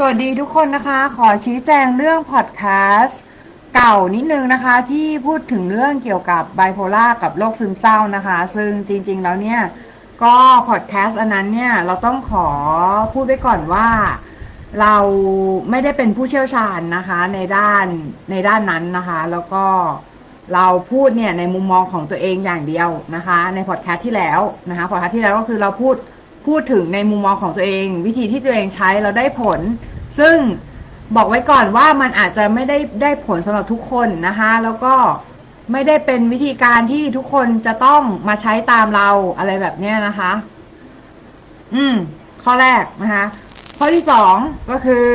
สวัสดีทุกคนนะคะ ขอชี้แจงเรื่องพอดแคสต์เก่านิดนึงนะคะ ที่พูดถึงเรื่องเกี่ยวกับไบโพล่ากับโรคซึมเศร้านะคะ ซึ่งจริง ๆ แล้วเนี่ย ก็พอดแคสต์อันนั้นเนี่ย เราต้องขอพูดไว้ก่อนว่า เราไม่ได้เป็นผู้เชี่ยวชาญนะคะ ในด้านในด้านนั้นนะคะ แล้วก็เราพูดเนี่ยในมุมมองของตัวเองอย่างเดียวนะคะ ในพอดแคสต์ที่แล้วนะคะพอดแคสต์ที่แล้วก็คือเราพูด พูดถึงในมุมมองของตัวเอง วิธีที่ตัวเองใช้เราได้ผล ซึ่งบอกไว้ก่อนว่ามันอาจจะไม่ได้ได้ผลสำหรับทุกคนนะคะ แล้วก็ไม่ได้เป็นวิธีการที่ทุกคนจะต้องมาใช้ตามเราอะไรแบบเนี้ยนะคะ อืม ข้อแรกนะคะ ข้อที่สองก็คือ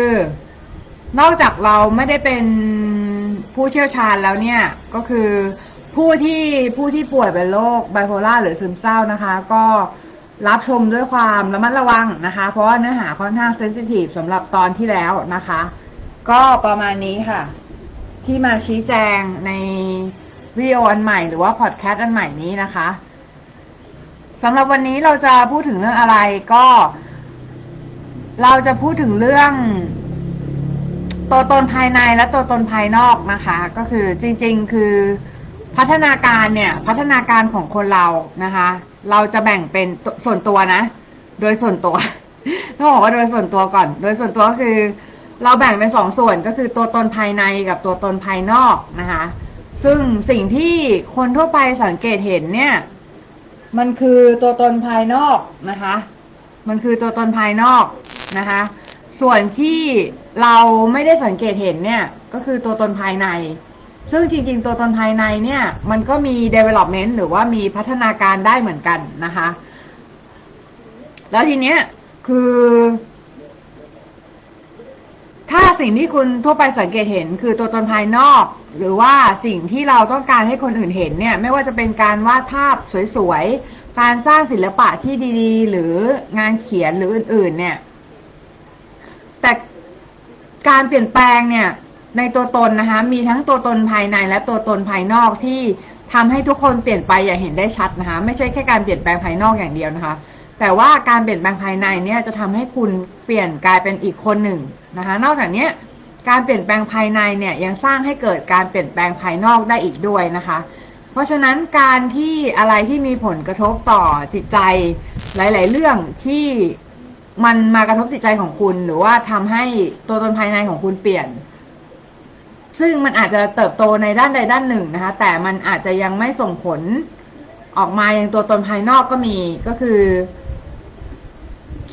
นอกจากเราไม่ได้เป็นผู้เชี่ยวชาญแล้วเนี่ย ก็คือผู้ที่ผู้ที่ป่วยเป็นโรคไบโพล่าหรือซึมเศร้านะคะ ก็ รับชมด้วยความระมัดระวังนะคะ เพราะว่าเนื้อหาค่อนข้างเซนซิทีฟสำหรับตอนที่แล้วนะคะ ก็ประมาณนี้ค่ะ ที่มาชี้แจงในวิดีโออันใหม่หรือว่าพอดแคสต์อันใหม่นี้นะคะสำหรับวันนี้เราจะพูดถึงเรื่องอะไรก็ เราจะพูดถึงเรื่อง ตัวตนภายในและตัวตนภายนอกนะคะ ก็คือจริง ๆ คือพัฒนาการเนี่ย พัฒนาการของคนเรานะคะ เราจะแบ่งเป็นส่วนตัวนะ โดยส่วนตัวต้องบอกว่าโดยส่วนตัวก่อน โดยส่วนตัวก็คือ เราแบ่งเป็นสองส่วนก็คือตัวตนภายในกับตัวตนภายนอกนะคะ ซึ่งสิ่งที่คนทั่วไปสังเกตเห็นเนี่ย มันคือตัวตนภายนอกนะคะ มันคือตัวตนภายนอกนะคะ ส่วนที่เราไม่ได้สังเกตเห็นเนี่ย ก็คือตัวตนภายใน ซึ่งจริงๆ ตัวตนภายในเนี่ย มันก็มี development หรือว่ามีพัฒนาการได้เหมือนกันนะคะ แล้วทีเนี้ยคือ ถ้าสิ่งที่คุณทั่วไปสังเกตเห็น คือตัวตนภายนอก หรือว่าสิ่งที่เราต้องการให้คนอื่นเห็นเนี่ย ไม่ว่าจะเป็นการวาดภาพสวยๆ การสร้างศิลปะที่ดีๆ หรืองานเขียนหรืออื่น ๆ เนี่ย แต่การเปลี่ยนแปลงเนี่ย ในตัวตนนะคะมีทั้งตัวตนภายในและตัวตนภายนอกที่ทำให้ทุกคนเปลี่ยนไปอย่างเห็นได้ชัดนะคะไม่ใช่แค่การเปลี่ยนแปลงภายนอกอย่างเดียวนะคะ แต่ว่าการเปลี่ยนแปลงภายในเนี่ยจะทำให้คุณเปลี่ยนกลายเป็นอีกคนหนึ่งนะคะนอกจากนี้การเปลี่ยนแปลงภายในเนี่ยยังสร้างให้เกิดการเปลี่ยนแปลงภายนอกได้อีกด้วยนะคะ เพราะฉะนั้นการที่อะไรที่มีผลกระทบต่อจิตใจหลาย ๆ เรื่องที่มันมากระทบจิตใจของคุณ หรือว่าทำให้ตัวตนภายในของคุณเปลี่ยน ซึ่งมันอาจจะเติบโตในด้านใดด้านหนึ่งนะคะ แต่มันอาจจะยังไม่ส่งผลออกมาอย่างตัวตนภายนอกก็มีก็คือ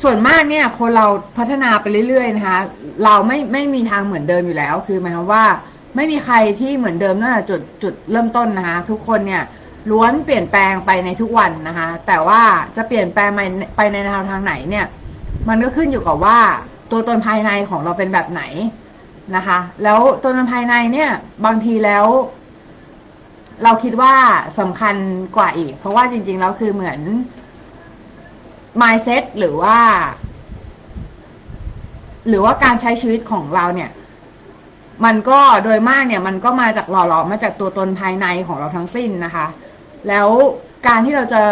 ส่วนมากเนี่ย คนเราพัฒนาไปเรื่อยๆนะคะ เราไม่ไม่มีทางเหมือนเดิมอยู่แล้ว คือหมายความว่า ไม่มีใครที่เหมือนเดิมตั้งแต่จุดจุดเริ่มต้นนะคะ ทุกคนเนี่ยล้วนเปลี่ยนแปลงไปในทุกวันนะคะ แต่ว่าจะเปลี่ยนแปลงไปไปในแนวทางไหนเนี่ย มันก็ขึ้นอยู่กับว่าตัวตนภายในของเราเป็นแบบไหน นะคะ แล้วตัวตนภายในเนี่ย บางทีแล้ว เราคิดว่าสำคัญกว่าอีก เพราะว่าจริง ๆ แล้วคือเหมือน mindset หรือว่า หรือว่าการใช้ชีวิตของเราเนี่ย มันก็โดยมากเนี่ย มันก็มาจากหล่อหลอมมาจากตัวตนภายในของเราทั้งสิ้นนะคะ แล้วการที่เราจะ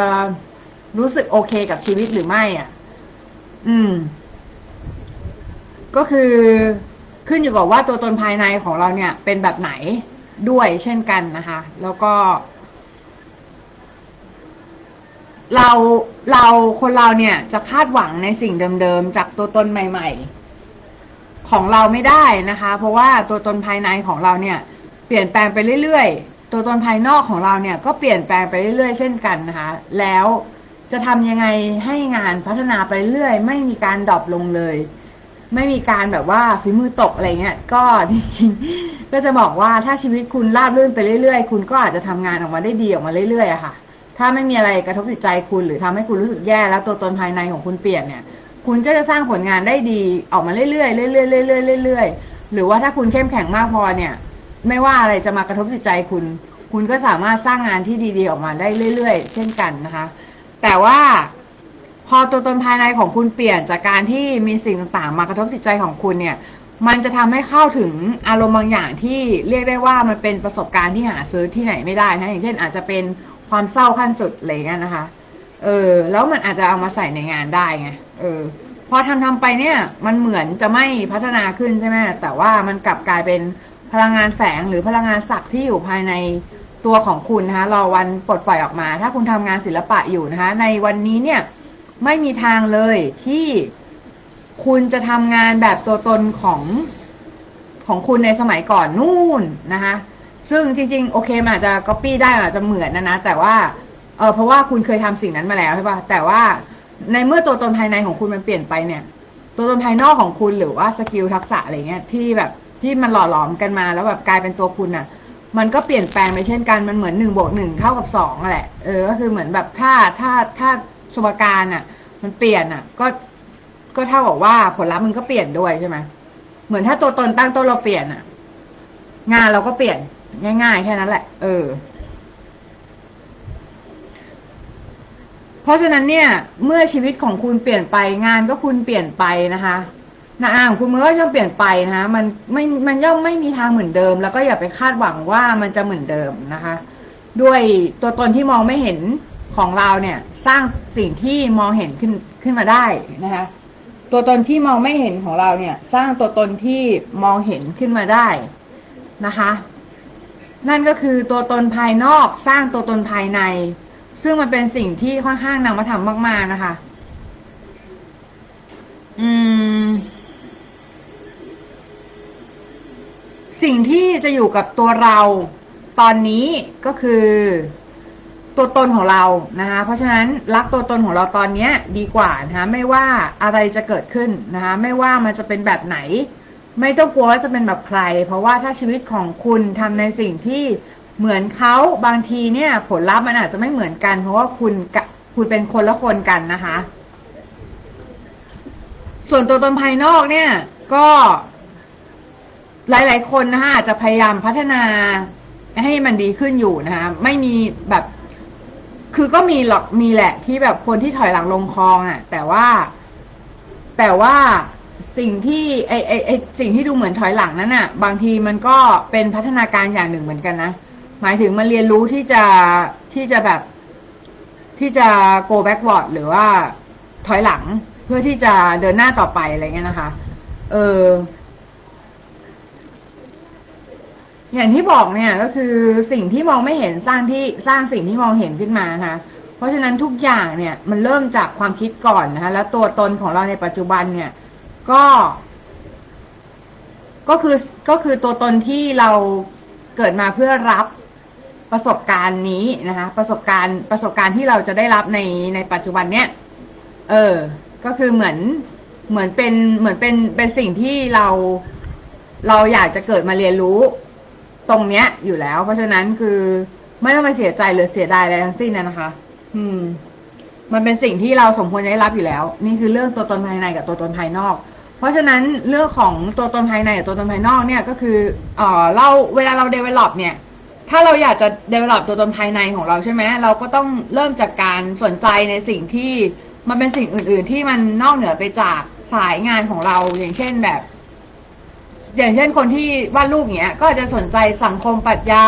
รู้สึกโอเคกับชีวิตหรือไม่อะ อืม ก็คือ ขึ้นอยู่กับว่าตัวตนภายในของเราเนี่ย เป็นแบบไหนด้วยเช่นกันนะคะ แล้วก็ เราเราคนเราเนี่ยจะคาดหวังในสิ่งเดิมๆจากตัวตนใหม่ ๆ ของเราไม่ได้นะคะ เพราะว่าตัวตนภายในของเราเนี่ย เปลี่ยนแปลงไปเรื่อยๆ ตัวตนภายนอกของเราเนี่ย ก็เปลี่ยนแปลงไปเรื่อยๆ เช่นกันนะคะ แล้วจะทำยังไงให้งานพัฒนาไปเรื่อยไม่มีการดรอปลงเลย ไม่มีการแบบว่าฝีมือตกอะไรเงี้ย ก็จริงๆ ก็จะบอกว่าถ้าชีวิตคุณราบรื่นไปเรื่อยๆ คุณก็อาจจะทำงานออกมาได้ดีออกมาเรื่อยๆอะค่ะ ถ้าไม่มีอะไรกระทบจิตใจคุณหรือทำให้คุณรู้สึกแย่แล้วตัวตนภายในของคุณเปลี่ยนเนี่ย คุณก็จะสร้างผลงานได้ดีออกมาเรื่อยๆเรื่อยๆเรื่อยๆเรื่อยๆหรือว่าถ้าคุณเข้มแข็งมากพอเนี่ย ไม่ว่าอะไรจะมากระทบจิตใจคุณ คุณก็สามารถสร้างงานที่ดีๆออกมาได้เรื่อย ๆ เช่นกันนะคะ แต่ว่า พอตัวตนภายในของคุณเปลี่ยนจากการที่มีสิ่งต่างๆ มากระทบจิตใจของคุณเนี่ย มันจะทำให้เข้าถึงอารมณ์บางอย่างที่เรียกได้ว่ามันเป็นประสบการณ์ที่หาซื้อที่ไหนไม่ได้นะอย่างเช่น อาจจะเป็นความเศร้าขั้นสุดอะไรเงี้ยนะคะ เออ แล้วมันอาจจะเอามาใส่ในงานได้ไง เออ พอทำทำไปเนี่ย มันเหมือนจะไม่พัฒนาขึ้นใช่ไหมแต่ว่ามันกลับกลายเป็นพลังงานแฝงหรือพลังงานศักดิ์ที่อยู่ภายในตัวของคุณนะคะ รอวันปลดปล่อยออกมา ถ้าคุณทำงานศิลปะอยู่นะคะ ในวันนี้เนี่ย ไม่มีทางเลยที่คุณจะทำงานแบบตัวตนของของคุณในสมัยก่อนนู่นนะคะซึ่งจริงๆ โอเคมันอาจจะก๊อปปี้ได้อาจจะเหมือนนะนะ แต่ว่าเออเพราะว่าคุณเคยทำสิ่งนั้นมาแล้วใช่ปะแต่ว่าในเมื่อตัวตนภายในของคุณมันเปลี่ยนไปเนี่ย ตัวตนภายนอกของคุณหรือว่า skill ทักษะอะไรเงี้ยที่แบบที่มันหล่อหลอมกันมาแล้วแบบกลายเป็นตัวคุณอะ มันก็เปลี่ยนแปลงไปเช่นกันมันเหมือนหนึ่งบวกหนึ่งเท่ากับสองแหละเออก็คือเหมือนแบบถ้าถ้าถ้า สมการอะ มันเปลี่ยนอะ ก็ก็เท่ากับว่าผลลัพธ์มันก็เปลี่ยนด้วยใช่ไหมเหมือนถ้าตัวตนตั้งต้นเราเปลี่ยนอะ งานเราก็เปลี่ยน ง่ายๆแค่นั้นแหละ เออ เพราะฉะนั้นเนี่ย เมื่อชีวิตของคุณเปลี่ยนไป งานก็คุณเปลี่ยนไปนะคะนะอ่างคุณมันก็ย่อมเปลี่ยนไปนะคะมันไม่มันย่อมไม่มีทางเหมือนเดิม แล้วก็อย่าไปคาดหวังว่ามันจะเหมือนเดิมนะคะ ด้วยตัวตนที่มองไม่เห็น ของเราเนี่ยสร้างสิ่งที่มองเห็นขึ้นขึ้นมาได้นะคะตัวตนที่มองไม่เห็นของเราเนี่ย สร้างตัวตนที่มองเห็นขึ้นมาได้นะคะ นั่นก็คือตัวตนภายนอกสร้างตัวตนภายใน ซึ่งมันเป็นสิ่งที่ค่อนข้างนำมาทำมากๆนะคะ อืม สิ่งที่จะอยู่กับตัวเราตอนนี้ก็คือ ตัวตนของเรานะคะเพราะฉะนั้นรักตัวตนของเราตอนนี้ดีกว่านะคะไม่ว่าอะไรจะเกิดขึ้นนะคะไม่ว่ามันจะเป็นแบบไหน ไม่ต้องกลัวว่าจะเป็นแบบใคร เพราะว่าถ้าชีวิตของคุณทำในสิ่งที่เหมือนเขาบางทีเนี่ยผลลัพธ์มันอาจจะไม่เหมือนกัน เพราะว่าคุณกับคุณเป็นคนละคนกันนะคะ ส่วนตัวตนภายนอกเนี่ยก็หลาย ๆ คนนะคะอาจจะพยายามพัฒนาให้มันดีขึ้นอยู่นะคะไม่มีแบบ คือก็มีหรอกมีแหละที่แบบคนที่ถอยหลังลงคลองอะ่ะ แต่ว่า แต่ว่าสิ่งที่ไอไอไอสิ่งที่ดูเหมือนถอยหลังนั้นอะ่ะ บางทีมันก็เป็นพัฒนาการอย่างหนึ่งเหมือนกันนะหมายถึงมันเรียนรู้ที่จะที่จะแบบ ที่จะ go backward หรือว่าถอยหลังเพื่อที่จะเดินหน้าต่อไปอะไรเงี้ยนะคะ เออ อย่างที่บอกเนี่ยก็คือสิ่งที่มองไม่เห็นสร้างที่สร้างสิ่งที่มองเห็นขึ้นมานะคะเพราะฉะนั้นทุกอย่างเนี่ยมันเริ่มจากความคิดก่อนนะคะแล้วตัวตนของเราในปัจจุบันเนี่ย ก็ ก็คือก็คือตัวตนที่เราเกิดมาเพื่อรับประสบการณ์นี้นะคะ ประสบการณ์ประสบการณ์ที่เราจะได้รับในในปัจจุบันเนี้ยเออ ก็คือเหมือนเหมือนเป็นเหมือนเป็นเป็นสิ่งที่เราเราอยากจะเกิดมาเรียนรู้ ตรงเนี้ยอยู่แล้ว เพราะฉะนั้นคือไม่ต้องไปเสียใจหรือเสียดายอะไรทั้งสิ้นนะคะ อืม มันเป็นสิ่งที่เราสมควรจะได้รับอยู่แล้ว นี่คือเรื่องตัวตนภายในกับตัวตนภายนอก เพราะฉะนั้นเรื่องของตัวตนภายในกับตัวตนภายนอกเนี่ยก็คือเออเราเวลาเรา develop เนี่ย ถ้าเราอยากจะ develop ตัวตนภายในของเราใช่ไหมเราก็ต้องเริ่มจากการสนใจในสิ่งที่มันเป็นสิ่งอื่น ๆ ที่มันนอกเหนือไปจากสายงานของเราอย่างเช่นแบบ อย่างเช่นคนที่วาดรูปอย่างเงี้ย ก็อาจจะสนใจสังคมปรัชญา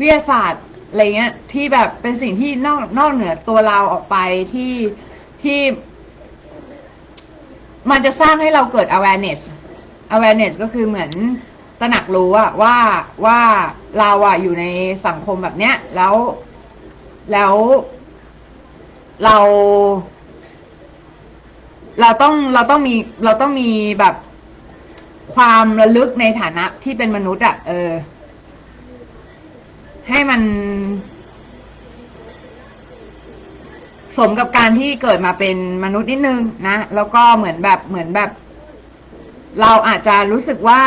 วิทยาศาสตร์อะไรเงี้ย ที่แบบเป็นสิ่งที่นอกนอกเหนือตัวเราออกไปที่ที่ มันจะสร้างให้เราเกิด awareness awareness ก็คือเหมือนตระหนักรู้อะว่าว่าเราอะอยู่ในสังคมแบบเนี้ย แล้วแล้วเรา เราต้องเราต้องมีเราต้องมีแบบ ความระลึกในฐานะที่เป็นมนุษย์อะเออ ให้มัน สมกับการที่เกิดมาเป็นมนุษย์นิดนึงนะ แล้วก็เหมือนแบบเหมือนแบบ เราอาจจะรู้สึกว่า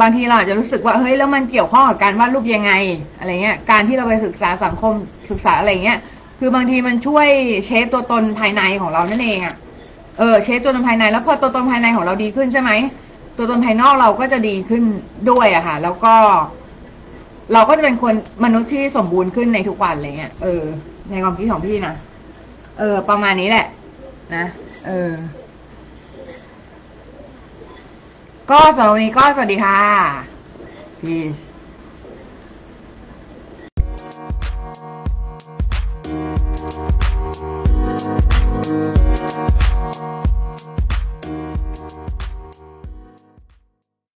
บางทีเราอาจจะรู้สึกว่าเฮ้ยแล้วมันเกี่ยวข้องกับการวาดรูปยังไง อะไรเงี้ย การที่เราไปศึกษาสังคมศึกษาอะไรเงี้ย คือบางทีมันช่วยเชฟตัวตนภายในของเรานั่นเองอะเออเชฟตัวตนภายในแล้วพอตัวตนภายในของเราดีขึ้นใช่ไหม ตัวตนภายนอกเราก็จะดีขึ้นด้วยอะค่ะ แล้วก็ เราก็จะเป็นคนมนุษย์ที่สมบูรณ์ขึ้นในทุกวันเลยเนี่ยเออ ในความคิดของพี่นะเออ ประมาณนี้แหละ นะเออ ก็สวัสดีก็สวัสดีค่ะพี่